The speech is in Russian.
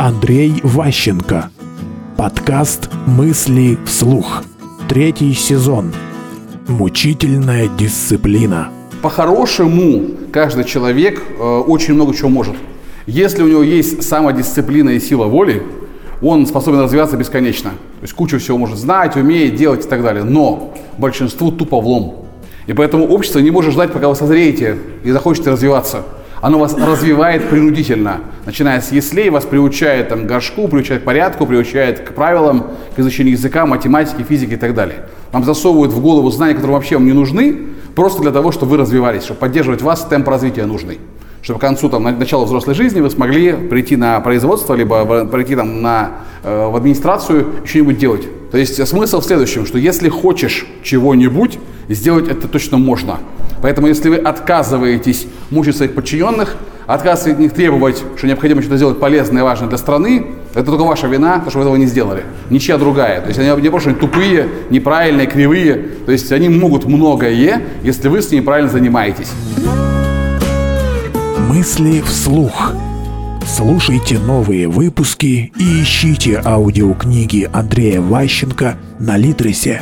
Андрей Ващенко. Подкаст «Мысли вслух». Третий сезон. Мучительная дисциплина. По-хорошему, каждый человек э, очень много чего может. Если у него есть самодисциплина и сила воли, он способен развиваться бесконечно. То есть кучу всего может знать, умеет делать и так далее. Но большинству тупо влом. И поэтому общество не может ждать, пока вы созреете и захочете развиваться. Оно вас развивает принудительно. Начиная с яслей, вас приучает там, к горшку, приучает к порядку, приучает к правилам, к изучению языка, математики, физики и так далее. Вам засовывают в голову знания, которые вообще вам не нужны, просто для того, чтобы вы развивались, чтобы поддерживать вас темп развития нужный чтобы к концу там, начала взрослой жизни вы смогли прийти на производство, либо прийти там, на, э, в администрацию, что-нибудь делать. То есть смысл в следующем, что если хочешь чего-нибудь, сделать это точно можно. Поэтому если вы отказываетесь мучить своих подчиненных, отказываетесь от них требовать, что необходимо что-то сделать полезное и важное для страны, это только ваша вина, то, что вы этого не сделали. Ничья другая. То есть они не просто тупые, неправильные, кривые. То есть они могут многое, если вы с ними правильно занимаетесь. Мысли вслух. Слушайте новые выпуски и ищите аудиокниги Андрея Ващенко на Литресе.